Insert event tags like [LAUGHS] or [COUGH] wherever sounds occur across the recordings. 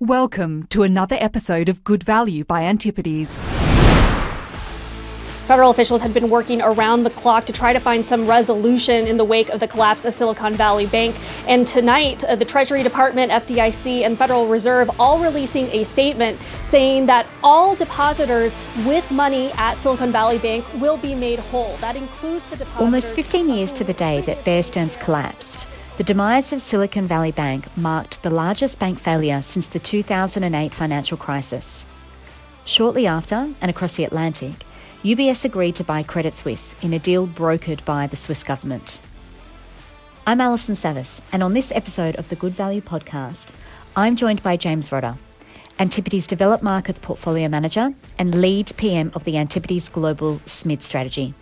Welcome to another episode of Good Value by Antipodes. Federal officials have been working around the clock to try to find some resolution in the wake of the collapse of Silicon Valley Bank. And tonight, uh, the Treasury Department, FDIC, and Federal Reserve all releasing a statement saying that all depositors with money at Silicon Valley Bank will be made whole. That includes the depositors. Almost 15 years to the day that Bear Stearns collapsed. The demise of Silicon Valley Bank marked the largest bank failure since the 2008 financial crisis. Shortly after, and across the Atlantic, UBS agreed to buy Credit Suisse in a deal brokered by the Swiss government. I'm Alison Savas, and on this episode of the Good Value podcast, I'm joined by James Rodda, Antipodes Developed Markets Portfolio Manager and lead PM of the Antipodes Global SMID strategy.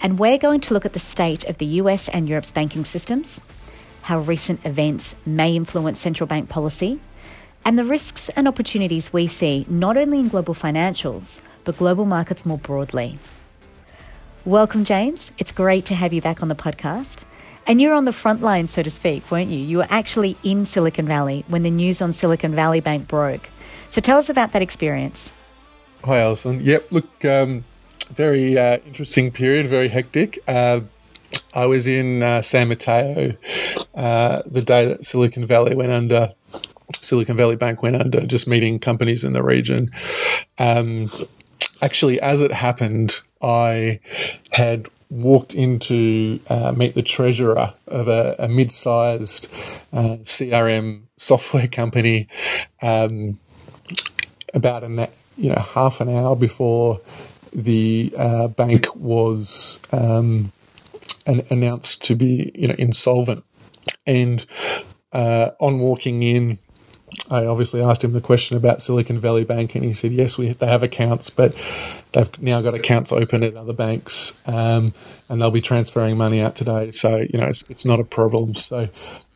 And we're going to look at the state of the US and Europe's banking systems, how recent events may influence central bank policy, and the risks and opportunities we see not only in global financials, but global markets more broadly. Welcome, James. It's great to have you back on the podcast. And you're on the front line, so to speak, weren't you? You were actually in Silicon Valley when the news on Silicon Valley Bank broke. So tell us about that experience. Hi, Alison. Yep, look, um, very uh, interesting period, very hectic. Uh, I was in uh, San Mateo uh, the day that Silicon Valley went under. Silicon Valley Bank went under, just meeting companies in the region. Um, actually, as it happened, I had walked into uh, meet the treasurer of a, a mid-sized uh, CRM software company um, about a you know half an hour before the uh, bank was um, an, announced to be you know insolvent, and uh, on walking in, I obviously asked him the question about Silicon Valley Bank, and he said, "Yes, we they have accounts, but they've now got accounts open at other banks, um, and they'll be transferring money out today. So you know, it's, it's not a problem." So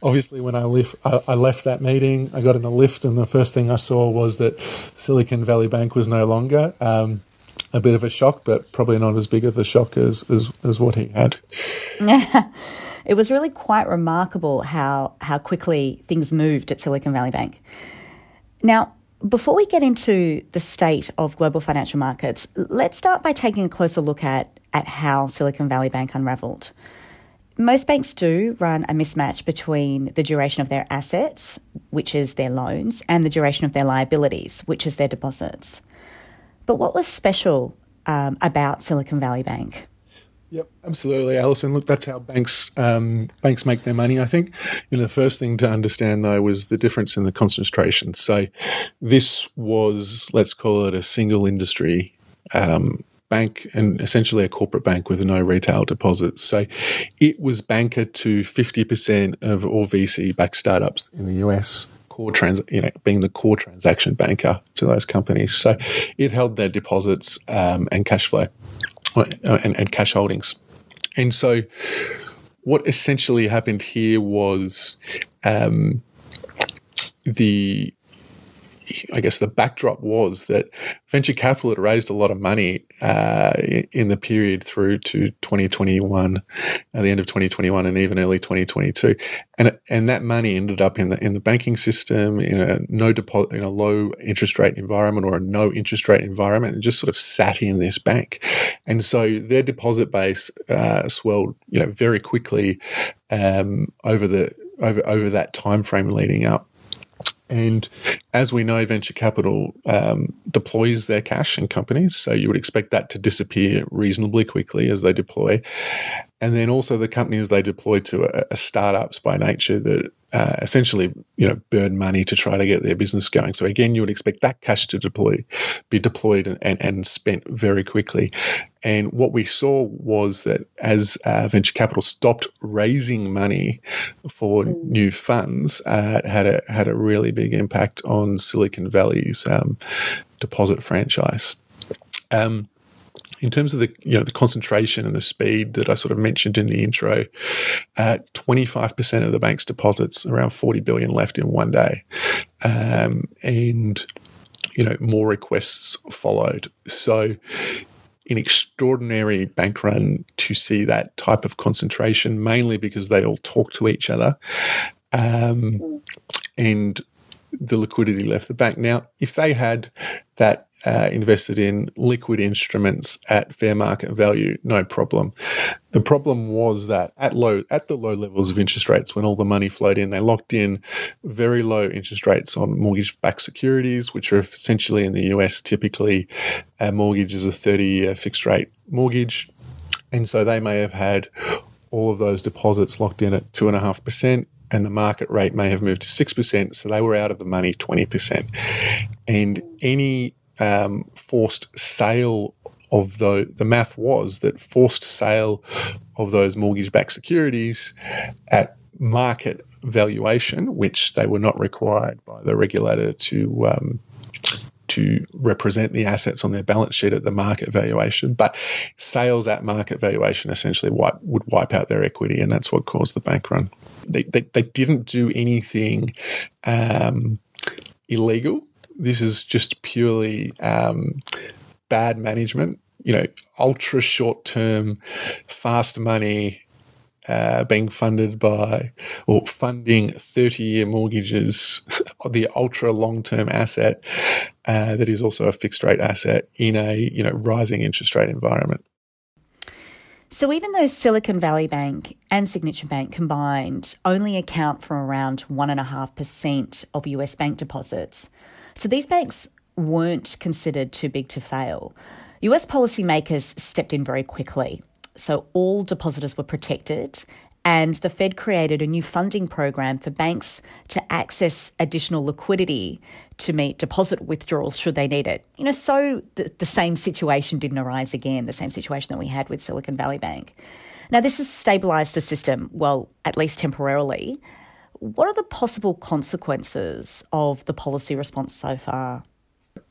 obviously, when I left, I, left that meeting. I got in the lift, and the first thing I saw was that Silicon Valley Bank was no longer. Um, a bit of a shock, but probably not as big of a shock as as, as what he had. [LAUGHS] it was really quite remarkable how how quickly things moved at Silicon Valley Bank. Now, before we get into the state of global financial markets, let's start by taking a closer look at at how Silicon Valley Bank unraveled. Most banks do run a mismatch between the duration of their assets, which is their loans, and the duration of their liabilities, which is their deposits. But what was special um, about Silicon Valley Bank? Yep, absolutely, Alison. Look, that's how banks um, banks make their money. I think you know the first thing to understand though was the difference in the concentration. So this was let's call it a single industry um, bank and essentially a corporate bank with no retail deposits. So it was banker to fifty percent of all VC backed startups in the US. Core trans, you know, being the core transaction banker to those companies. So it held their deposits um, and cash flow. Uh, and, and cash holdings. And so, what essentially happened here was um, the I guess the backdrop was that venture capital had raised a lot of money uh, in the period through to 2021, at the end of 2021, and even early 2022, and and that money ended up in the in the banking system in a no deposit in a low interest rate environment or a no interest rate environment, and just sort of sat in this bank, and so their deposit base uh, swelled, you know, very quickly um, over the over over that time frame leading up. And as we know, venture capital um, deploys their cash in companies. So you would expect that to disappear reasonably quickly as they deploy. And then also the companies they deploy to are, are startups by nature that uh, essentially, you know, burn money to try to get their business going. So again, you would expect that cash to deploy, be deployed and, and, and spent very quickly. And what we saw was that as uh, venture capital stopped raising money for mm. new funds, uh, had a had a really big impact on Silicon Valley's um, deposit franchise. Um, in terms of the you know the concentration and the speed that I sort of mentioned in the intro, at twenty five percent of the bank's deposits, around forty billion left in one day, um, and you know more requests followed. So an extraordinary bank run to see that type of concentration, mainly because they all talk to each other, um, and the liquidity left the bank. Now, if they had that uh, invested in liquid instruments at fair market value, no problem. The problem was that at low at the low levels of interest rates, when all the money flowed in, they locked in very low interest rates on mortgage-backed securities, which are essentially in the US typically a mortgage is a 30-year fixed rate mortgage, and so they may have had all of those deposits locked in at two and a half percent and the market rate may have moved to 6%, so they were out of the money 20%. And any um, forced sale of the the math was that forced sale of those mortgage backed securities at market valuation, which they were not required by the regulator to um, to represent the assets on their balance sheet at the market valuation, but sales at market valuation essentially wipe, would wipe out their equity, and that's what caused the bank run. They, they, they didn't do anything um, illegal this is just purely um, bad management. You know, ultra short term, fast money uh, being funded by or funding 30 year mortgages, [LAUGHS] the ultra long term asset uh, that is also a fixed rate asset in a you know rising interest rate environment. So even though Silicon Valley Bank and Signature Bank combined only account for around 1.5% of US bank deposits, so these banks weren't considered too big to fail. US policymakers stepped in very quickly. So all depositors were protected, and the Fed created a new funding program for banks to access additional liquidity to meet deposit withdrawals should they need it. You know, so the, the same situation didn't arise again, the same situation that we had with Silicon Valley Bank. Now, this has stabilized the system, well, at least temporarily, what are the possible consequences of the policy response so far?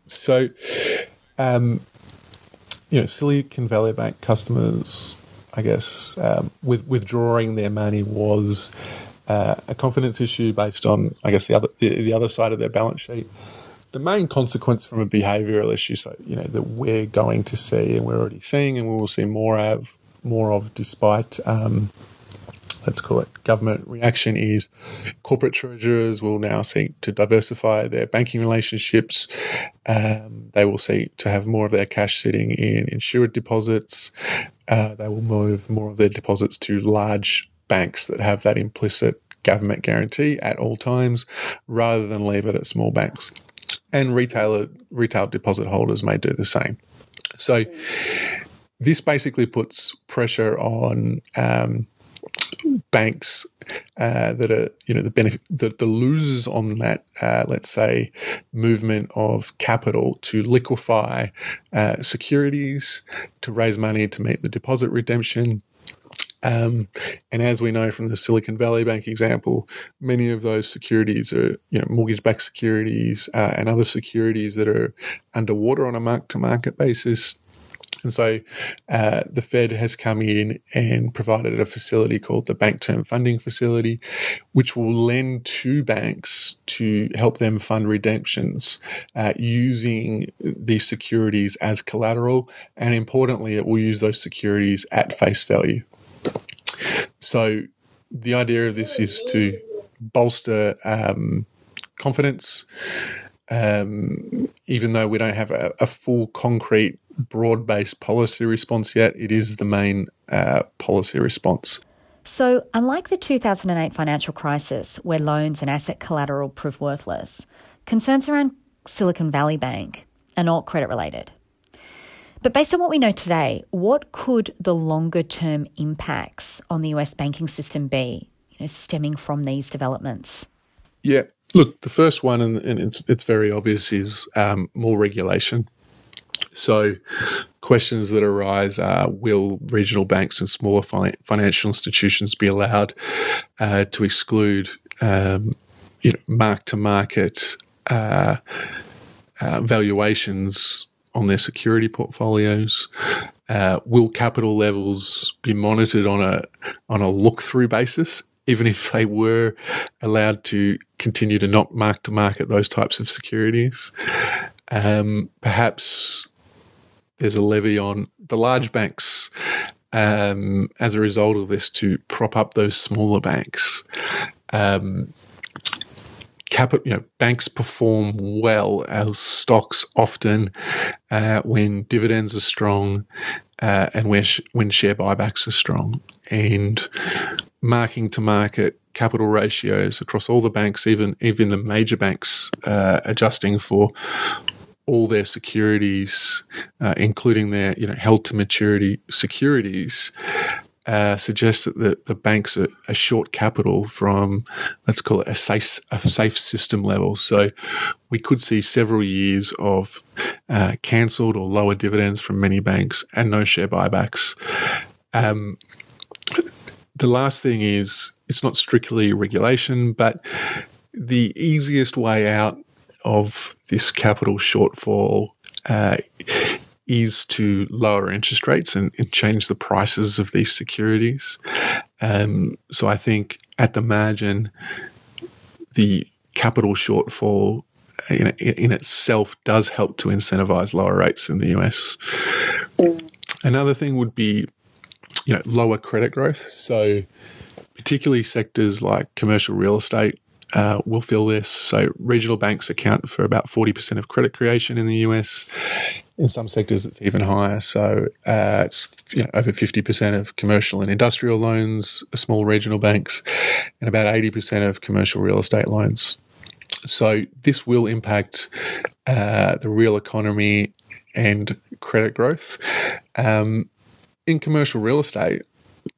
So, um, you know, Silicon Valley Bank customers, I guess, um, with withdrawing their money was uh, a confidence issue based on, I guess, the other the, the other side of their balance sheet. The main consequence from a behavioural issue, so you know, that we're going to see and we're already seeing, and we will see more of, more of, despite um, let's call it government reaction is corporate treasurers will now seek to diversify their banking relationships. Um, they will seek to have more of their cash sitting in insured deposits. Uh, they will move more of their deposits to large banks that have that implicit government guarantee at all times rather than leave it at small banks. And retailer retail deposit holders may do the same. So this basically puts pressure on um, banks uh, that are you know the benefit the, the losers on that uh, let's say movement of capital to liquefy uh, securities to raise money to meet the deposit redemption um, and as we know from the Silicon Valley Bank example, many of those securities are, you know, mortgage-backed securities uh, and other securities that are underwater on a mark-to-market basis. And so uh, the Fed has come in and provided a facility called the Bank Term Funding Facility, which will lend to banks to help them fund redemptions uh, using these securities as collateral. And importantly, it will use those securities at face value. So the idea of this is to bolster um, confidence. Um, even though we don't have a, a full concrete broad based policy response yet. It is the main uh, policy response. So, unlike the 2008 financial crisis, where loans and asset collateral proved worthless, concerns around Silicon Valley Bank are not credit related. But based on what we know today, what could the longer term impacts on the US banking system be, you know, stemming from these developments? Yeah, look, the first one, and, it's, it's very obvious, is um, more regulation. So, questions that arise are Will regional banks and smaller fi- financial institutions be allowed uh, to exclude um, mark to market uh, uh, valuations on their security portfolios? Uh, will capital levels be monitored on a on a look through basis, even if they were allowed to continue to not mark to market those types of securities? Um, perhaps there's a levy on the large banks um, as a result of this to prop up those smaller banks. Um, capital, you know, banks perform well as stocks often uh, when dividends are strong uh, and when, sh- when share buybacks are strong. And marking to market capital ratios across all the banks, even even the major banks, uh, adjusting for all their securities, uh, including their you know held to maturity securities, uh, suggests that the, the banks are, are, short capital from, let's call it a safe, a safe system level. So we could see several years of uh, cancelled or lower dividends from many banks and no share buybacks. Um, the last thing is it's not strictly regulation, but the easiest way out of this capital shortfall uh, is to lower interest rates and, and, change the prices of these securities. Um, so I think at the margin, the capital shortfall in, in itself does help to incentivize lower rates in the US. Another thing would be, you know, lower credit growth. So particularly sectors like commercial real estate uh, will feel this. So, regional banks account for about 40% of credit creation in the US. In some sectors, it's even higher. So, uh, it's you know, over 50% of commercial and industrial loans small regional banks, and about 80% of commercial real estate loans. So, this will impact uh, the real economy and credit growth. Um, in commercial real estate,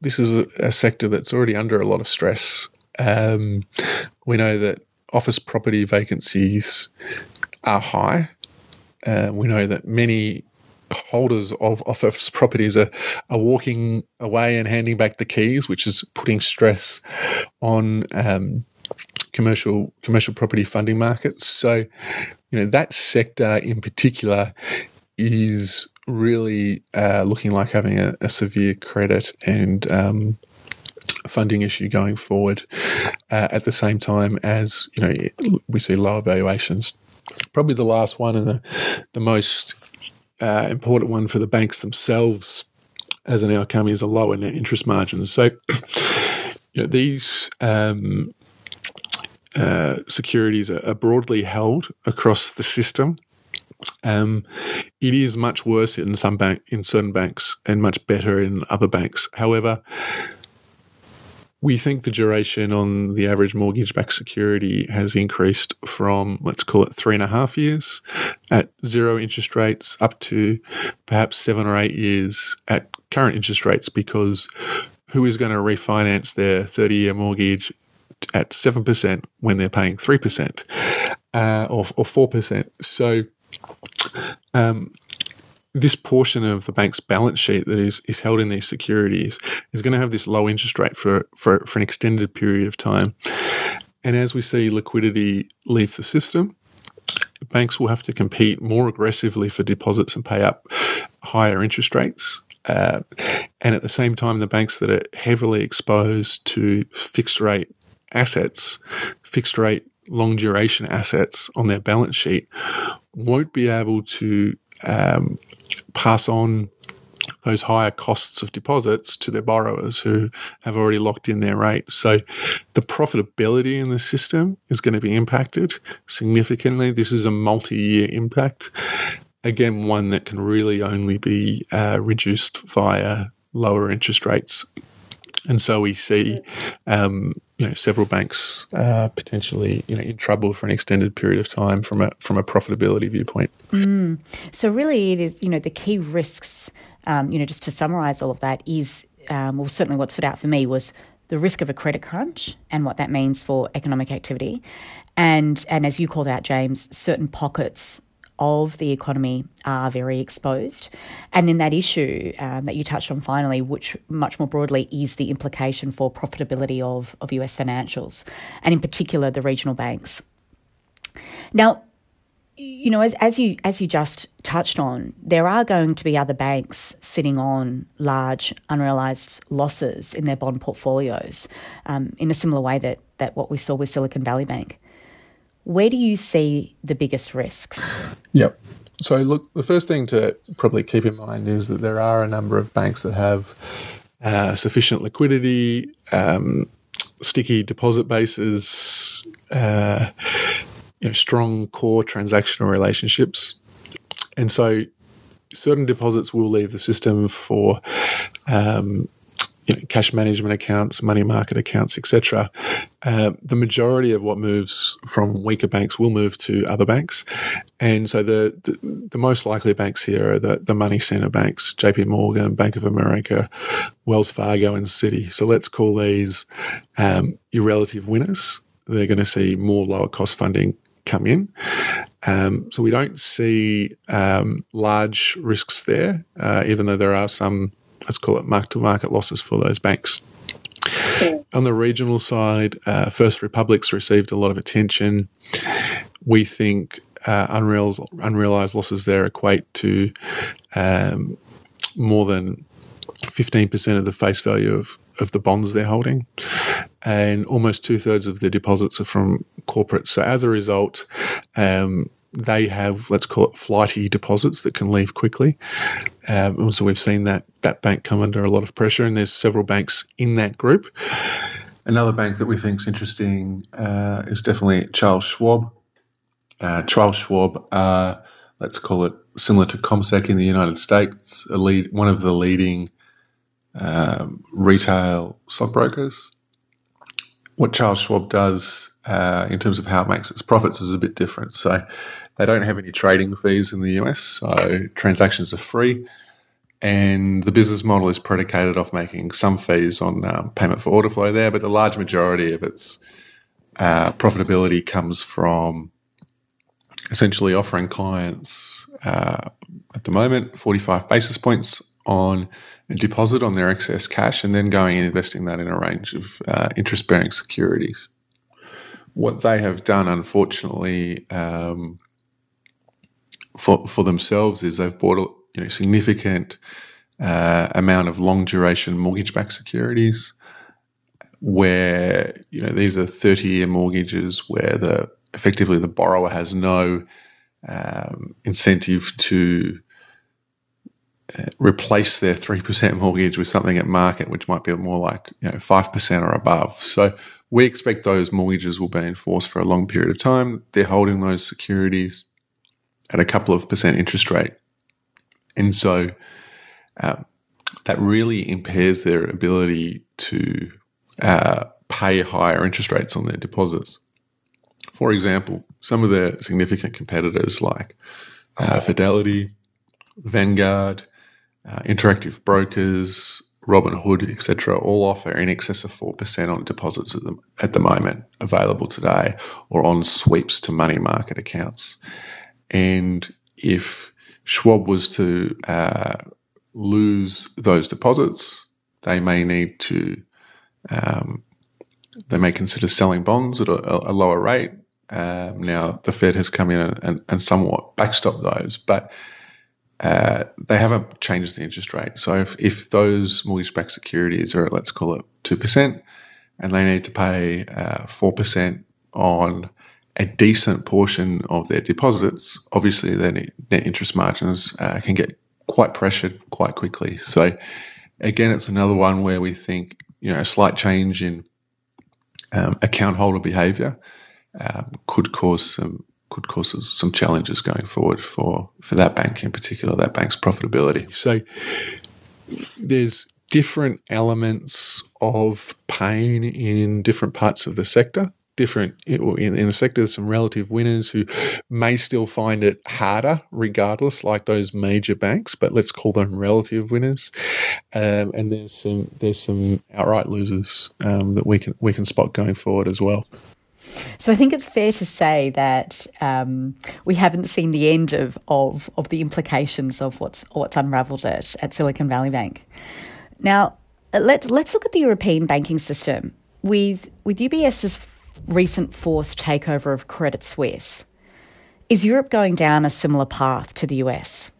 this is a, a sector that's already under a lot of stress um, we know that office property vacancies are high. Uh, we know that many holders of office properties are, are walking away and handing back the keys, which is putting stress on um, commercial commercial property funding markets. So, you know, that sector in particular is really uh, looking like having a, a severe credit and um, funding issue going forward uh, at the same time as you know we see lower valuations. Probably the last one and the the most uh, important one for the banks themselves as an outcome is a lower net interest margin. So [CLEARS THROAT] you know, these um, uh, securities are, are broadly held across the system. Um, it is much worse in some bank in certain banks and much better in other banks. However, we think the duration on the average mortgage backed security has increased from, let's call it three and a half years at zero interest rates up to perhaps seven or eight years at current interest rates because who is going to refinance their 30 year mortgage at 7% when they're paying 3% uh, or, or 4%? So, um, this portion of the bank's balance sheet that is, is held in these securities is going to have this low interest rate for, for, for an extended period of time. And as we see liquidity leave the system, banks will have to compete more aggressively for deposits and pay up higher interest rates. Uh, and at the same time, the banks that are heavily exposed to fixed rate assets, fixed rate long duration assets on their balance sheet, won't be able to um, pass on those higher costs of deposits to their borrowers who have already locked in their rate. So the profitability in the system is going to be impacted significantly. This is a multi year impact. Again, one that can really only be uh, reduced via lower interest rates. And so we see um, you know several banks uh, potentially you know in trouble for an extended period of time from a from a profitability viewpoint. Mm. So really, it is you know the key risks. Um, you know, just to summarise all of that is um, well, certainly what stood out for me was the risk of a credit crunch and what that means for economic activity, and and as you called out, James, certain pockets of the economy are very exposed. And then that issue um, that you touched on finally, which much more broadly is the implication for profitability of, of US financials, and in particular the regional banks. Now, you know, as, as you as you just touched on, there are going to be other banks sitting on large unrealized losses in their bond portfolios, um, in a similar way that that what we saw with Silicon Valley Bank. Where do you see the biggest risks? Yep. So, look, the first thing to probably keep in mind is that there are a number of banks that have uh, sufficient liquidity, um, sticky deposit bases, uh, you know, strong core transactional relationships, and so certain deposits will leave the system for um, you know, cash management accounts, money market accounts, etc. Uh, the majority of what moves from weaker banks will move to other banks, and so the the, the most likely banks here are the, the money center banks: J.P. Morgan, Bank of America, Wells Fargo, and Citi. So let's call these um, your relative winners. They're going to see more lower cost funding come in. Um, so we don't see um, large risks there, uh, even though there are some let's call it mark to market losses for those banks. On the regional side, uh, First Republic's received a lot of attention. We think uh, unrealized, unrealized losses there equate to um, more than 15% of the face value of, of the bonds they're holding. And almost two thirds of the deposits are from corporates. So as a result, um, they have, let's call it flighty deposits that can leave quickly. Um, so we've seen that that bank come under a lot of pressure, and there's several banks in that group. Another bank that we think is interesting uh, is definitely Charles Schwab. Uh, Charles Schwab, uh, let's call it similar to CommSec in the United States, a lead, one of the leading um, retail stockbrokers. What Charles Schwab does uh, in terms of how it makes its profits is a bit different. So they don't have any trading fees in the US, so transactions are free. And the business model is predicated off making some fees on um, payment for order flow there, but the large majority of its uh, profitability comes from essentially offering clients uh, at the moment 45 basis points on a deposit on their excess cash and then going and investing that in a range of uh, interest bearing securities what they have done, unfortunately, um, for for themselves is they've bought a you know significant uh, amount of long duration mortgage backed securities, where you know these are thirty year mortgages where the effectively the borrower has no um, incentive to uh, replace their 3% mortgage with something at market, which might be more like, you know, 5% or above. So we expect those mortgages will be enforced for a long period of time. They're holding those securities at a couple of percent interest rate. And so uh, that really impairs their ability to uh, pay higher interest rates on their deposits. For example, some of their significant competitors like uh, Fidelity, Vanguard, uh, interactive brokers, Robinhood, etc., all offer in excess of 4% on deposits at the, at the moment available today or on sweeps to money market accounts. And if Schwab was to uh, lose those deposits, they may need to, um, they may consider selling bonds at a, a lower rate. Um, now, the Fed has come in and, and, somewhat backstopped those, but uh, they haven't changed the interest rate. So if, if those mortgage-backed securities are, let's call it two percent, and they need to pay uh, four uh, percent on a decent portion of their deposits, obviously their net interest margins uh, can get quite pressured quite quickly. So again, it's another one where we think you know a slight change in um, account holder behaviour um, could cause some could cause some challenges going forward for for that bank in particular, that bank's profitability. So there's different elements of pain in different parts of the sector. Different in, in the sector, there's some relative winners who may still find it harder, regardless, like those major banks. But let's call them relative winners. Um, and there's some there's some outright losers um, that we can we can spot going forward as well. So I think it's fair to say that um, we haven't seen the end of, of, of the implications of what's what's unravelled at, at Silicon Valley Bank. Now let's let's look at the European banking system with with UBS's recent forced takeover of Credit Suisse. Is Europe going down a similar path to the US?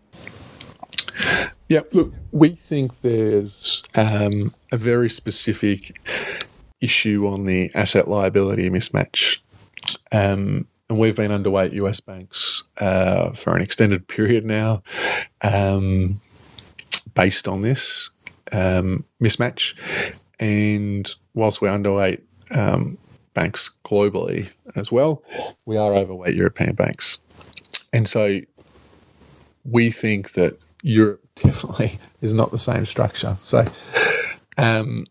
Yeah, look, we think there's um, a very specific issue on the asset liability mismatch. Um, and we've been underweight US banks uh, for an extended period now um, based on this um, mismatch. And whilst we're underweight um, banks globally as well, we are overweight European banks. And so we think that Europe [LAUGHS] definitely is not the same structure. So, um,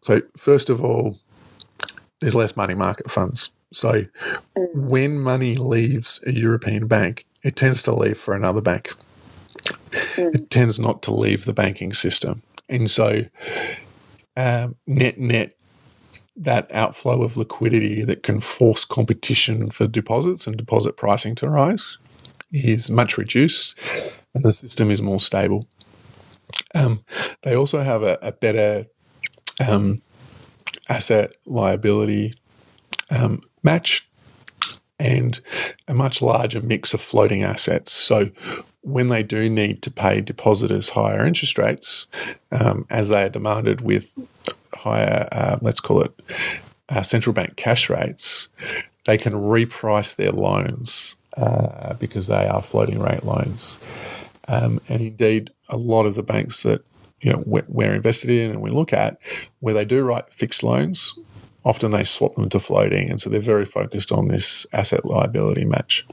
so first of all, there's less money market funds. So when money leaves a European bank, it tends to leave for another bank. It tends not to leave the banking system. And so, um, net net, that outflow of liquidity that can force competition for deposits and deposit pricing to rise is much reduced and the system is more stable. Um, they also have a, a better um, asset liability um, match and a much larger mix of floating assets. So when they do need to pay depositors higher interest rates, um, as they are demanded with higher, uh, let's call it uh, central bank cash rates, they can reprice their loans uh, because they are floating rate loans. Um, and indeed, a lot of the banks that you know we're, invested in and we look at, where they do write fixed loans, often they swap them to floating, and so they're very focused on this asset liability match.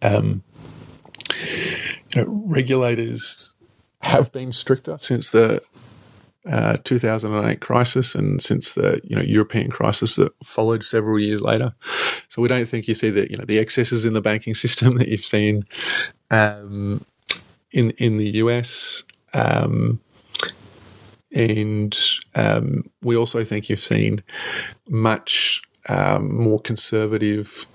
Um, you know, regulators have been stricter since the uh, 2008 crisis and since the you know European crisis that followed several years later. So we don't think you see the you know the excesses in the banking [LAUGHS] system that you've seen um, in in the US. Um, and um, we also think you've seen much um, more conservative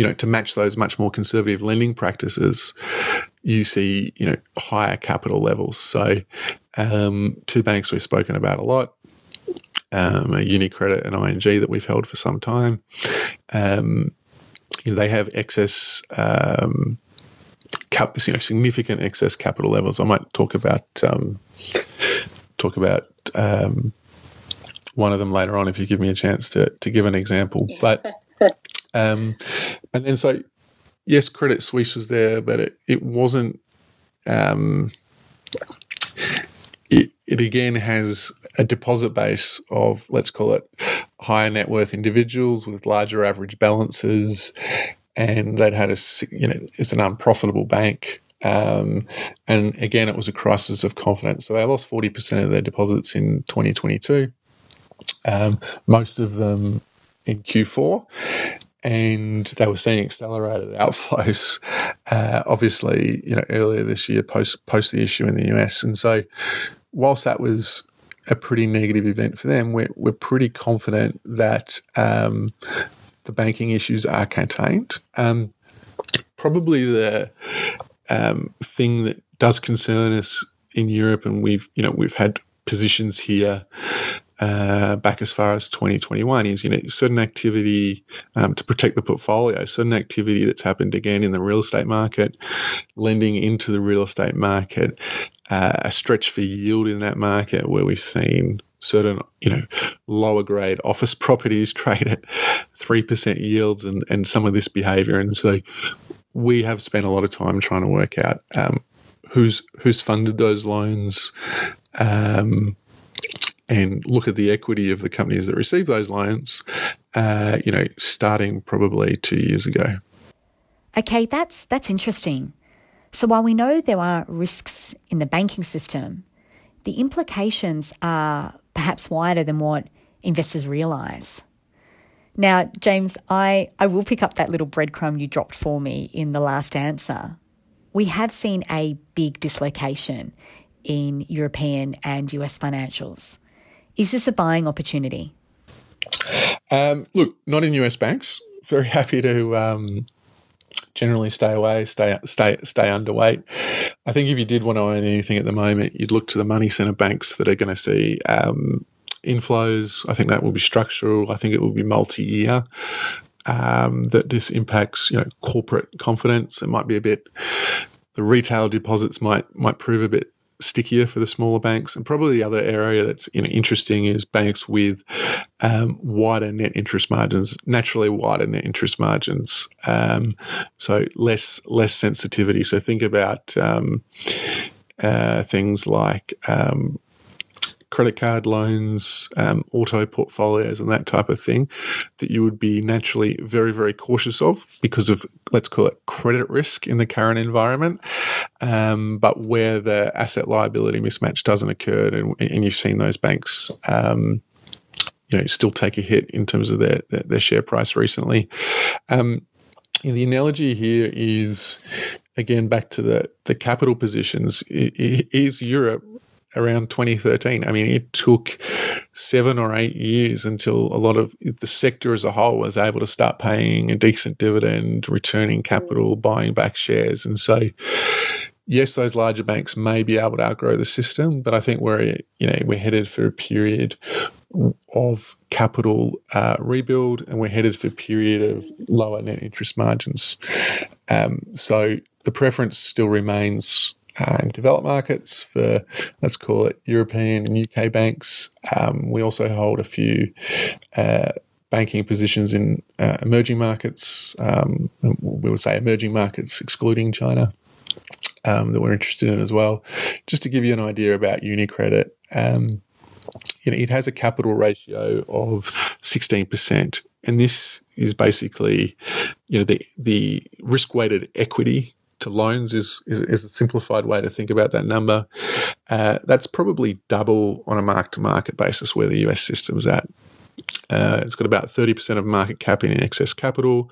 you know, to match those much more conservative lending practices, you see, you know, higher capital levels. So, um, two banks we've spoken about a lot, um, UniCredit and ING that we've held for some time. Um, you know, they have excess, um, cap, you know, significant excess capital levels. I might talk about um, talk about um, one of them later on if you give me a chance to to give an example. But [LAUGHS] um, and then so, yes, Credit Suisse was there, but it, it wasn't. Um, it, it again has a deposit base of, let's call it, higher net worth individuals with larger average balances. And they'd had a, you know, it's an unprofitable bank. Um, and again, it was a crisis of confidence. So they lost 40% of their deposits in 2022. Um, most of them in Q4 and they were seeing accelerated outflows. [LAUGHS] Uh, obviously, you know, earlier this year, post post the issue in the US, and so whilst that was a pretty negative event for them, we're we're pretty confident that um, the banking issues are contained. Um, probably the um, thing that does concern us in Europe, and we've you know we've had positions here uh, back as far as 2021 is you know certain activity um, to protect the portfolio, certain activity that's happened again in the real estate market, lending into the real estate market, uh, a stretch for yield in that market where we've seen certain you know lower grade office properties [LAUGHS] trade at three percent yields and and some of this behaviour, and so we have spent a lot of time trying to work out um, who's who's funded those loans. Um, and look at the equity of the companies that receive those loans, uh, you know, starting probably two years ago. Okay, that's that's interesting. So while we know there are risks in the banking system, the implications are perhaps wider than what investors realise. Now, James, I, I will pick up that little breadcrumb you dropped for me in the last answer. We have seen a big dislocation in European and US financials. Is this a buying opportunity? Um, look, not in US banks. Very happy to um, generally stay away, stay stay stay underweight. I think if you did want to own anything at the moment, you'd look to the money center banks that are going to see um, inflows. I think that will be structural. I think it will be multi-year. Um, that this impacts, you know, corporate confidence. It might be a bit. The retail deposits might might prove a bit stickier for the smaller banks. And probably the other area that's you know, interesting is banks with um, wider net interest margins, naturally wider net interest margins. Um, so less less sensitivity. So think about um, uh, things like um, credit card loans, um, auto portfolios, and that type of thing that you would be naturally very, very cautious of because of, let's call it credit risk in the current environment. Um, but where the asset liability mismatch doesn't occur, and, and you've seen those banks. Um, you know, still take a hit in terms of their their, their share price recently. Um, the analogy here is again back to the the capital positions. Is Europe around 2013. I mean, it took seven or eight years until a lot of the sector as a whole was able to start paying a decent dividend, returning capital, buying back shares. And so, yes, those larger banks may be able to outgrow the system, but I think we're, you know, we're headed for a period of capital uh, rebuild and we're headed for a period of lower net interest margins. Um, so the preference still remains in developed markets for, let's call it European and UK banks. Um, we also hold a few uh, banking positions in uh, emerging markets. Um, we would say emerging markets, excluding China. Um, that we're interested in as well. Just to give you an idea about UniCredit, um, you know, it has a capital ratio of 16%. And this is basically, you know, the, the risk weighted equity to loans is, is, is, a simplified way to think about that number. Uh, that's probably double on a mark to market basis where the US system is at. Uh, it's got about 30% of market cap in excess capital,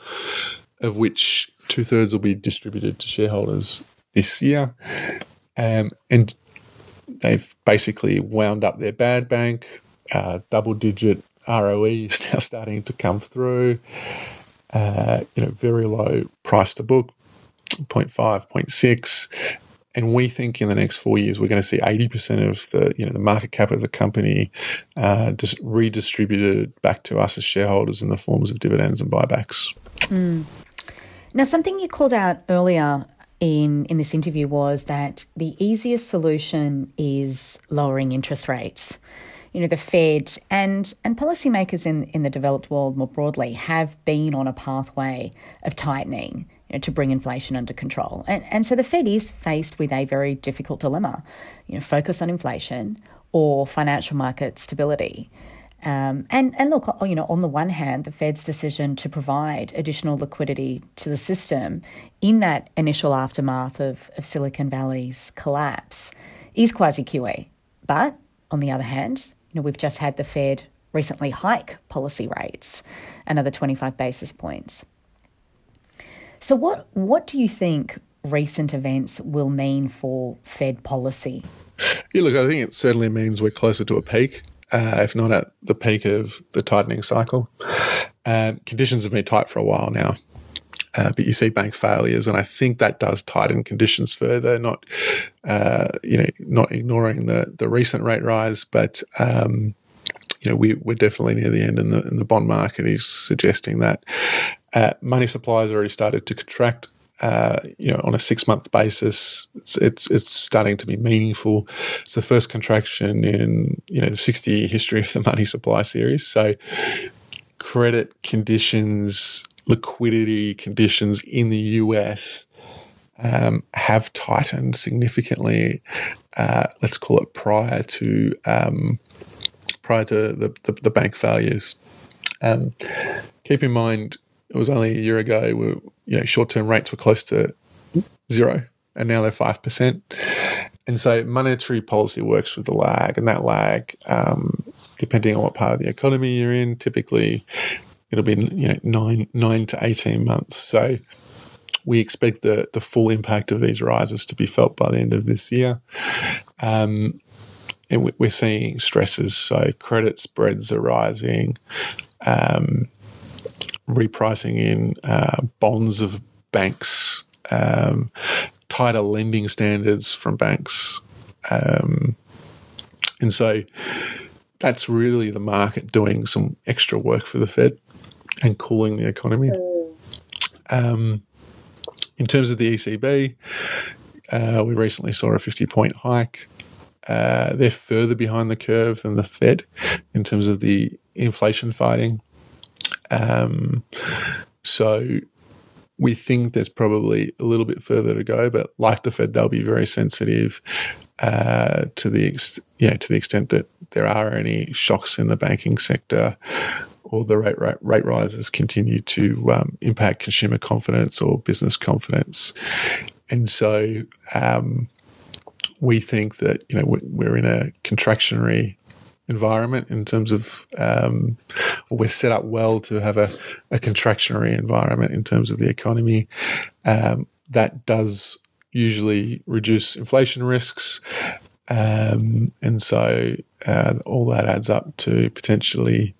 of which two thirds will be distributed to shareholders this year. Um, and they've basically wound up their bad bank. Uh, double digit ROE is [LAUGHS] now starting to come through. Uh, you know, very low price to book, 0.5, 0.6. And we think in the next four years we're going to see 80% of the you know the market cap of the company uh, just redistributed back to us as shareholders in the forms of dividends and buybacks. Mm. Now, something you called out earlier in in this interview was that the easiest solution is lowering interest rates. You know, the Fed and and policymakers in in the developed world more broadly have been on a pathway of tightening you know, to bring inflation under control. And, and so the Fed is faced with a very difficult dilemma, you know, focus on inflation or financial market stability. Um, and and look, you know, on the one hand, the Fed's decision to provide additional liquidity to the system in that initial aftermath of, of Silicon Valley's collapse is quasi QE. But on the other hand, you know, we've just had the Fed recently hike policy rates another 25 basis points. So, what, what do you think recent events will mean for Fed policy? Yeah, look, I think it certainly means we're closer to a peak, uh, if not at the peak of the tightening cycle. Uh, conditions have been tight for a while now. Uh, but you see bank failures, and I think that does tighten conditions further. Not, uh, you know, not ignoring the the recent rate rise, but um, you know, we, we're definitely near the end, and the, the bond market is suggesting that. Uh, money supply has already started to contract. Uh, you know, on a six-month basis, it's, it's it's starting to be meaningful. It's the first contraction in you know the sixty-year history of the money supply series. So, credit conditions, liquidity conditions in the US um, have tightened significantly. Uh, let's call it prior to um, prior to the, the, the bank failures. Um, keep in mind, it was only a year ago where you know short term rates were close to zero, and now they're five percent. And so monetary policy works with the lag, and that lag, um, depending on what part of the economy you're in, typically it'll be you know nine nine to eighteen months. So we expect the the full impact of these rises to be felt by the end of this year. Um, and we're seeing stresses. So credit spreads are rising, um, repricing in uh, bonds of banks, um, tighter lending standards from banks, um, and so that's really the market doing some extra work for the Fed and cooling the economy. Um, in terms of the ECB, uh, we recently saw a 50 point hike. Uh, they're further behind the curve than the Fed in terms of the inflation fighting. Um, so we think there's probably a little bit further to go, but like the Fed, they'll be very sensitive uh, to the ex- yeah to the extent that there are any shocks in the banking sector or the rate, rate, rate rises continue to um, impact consumer confidence or business confidence. And so um, we think that you know we're in a contractionary environment in terms of um, we're set up well to have a, a, contractionary environment in terms of the economy. Um, that does usually reduce inflation risks. Um, and so uh, all that adds up to potentially,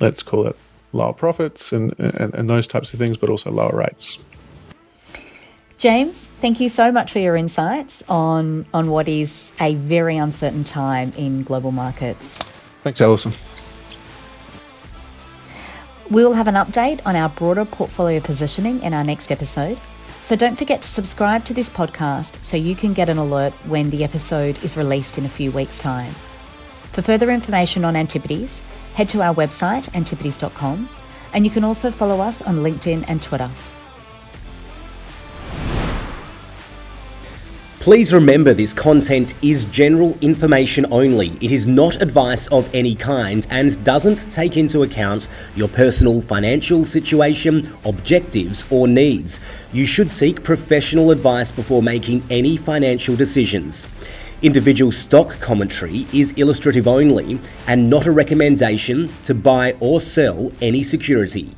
let's call it lower profits and, and, and those types of things, but also lower rates. James, thank you so much for your insights on, on what is a very uncertain time in global markets. Thanks, Alison. We'll have an update on our broader portfolio positioning in our next episode. So don't forget to subscribe to this podcast so you can get an alert when the episode is released in a few weeks' time. For further information on Antipodes, head to our website, antipodes.com, and you can also follow us on LinkedIn and Twitter. Please remember this content is general information only. It is not advice of any kind and doesn't take into account your personal financial situation, objectives, or needs. You should seek professional advice before making any financial decisions. Individual stock commentary is illustrative only and not a recommendation to buy or sell any security.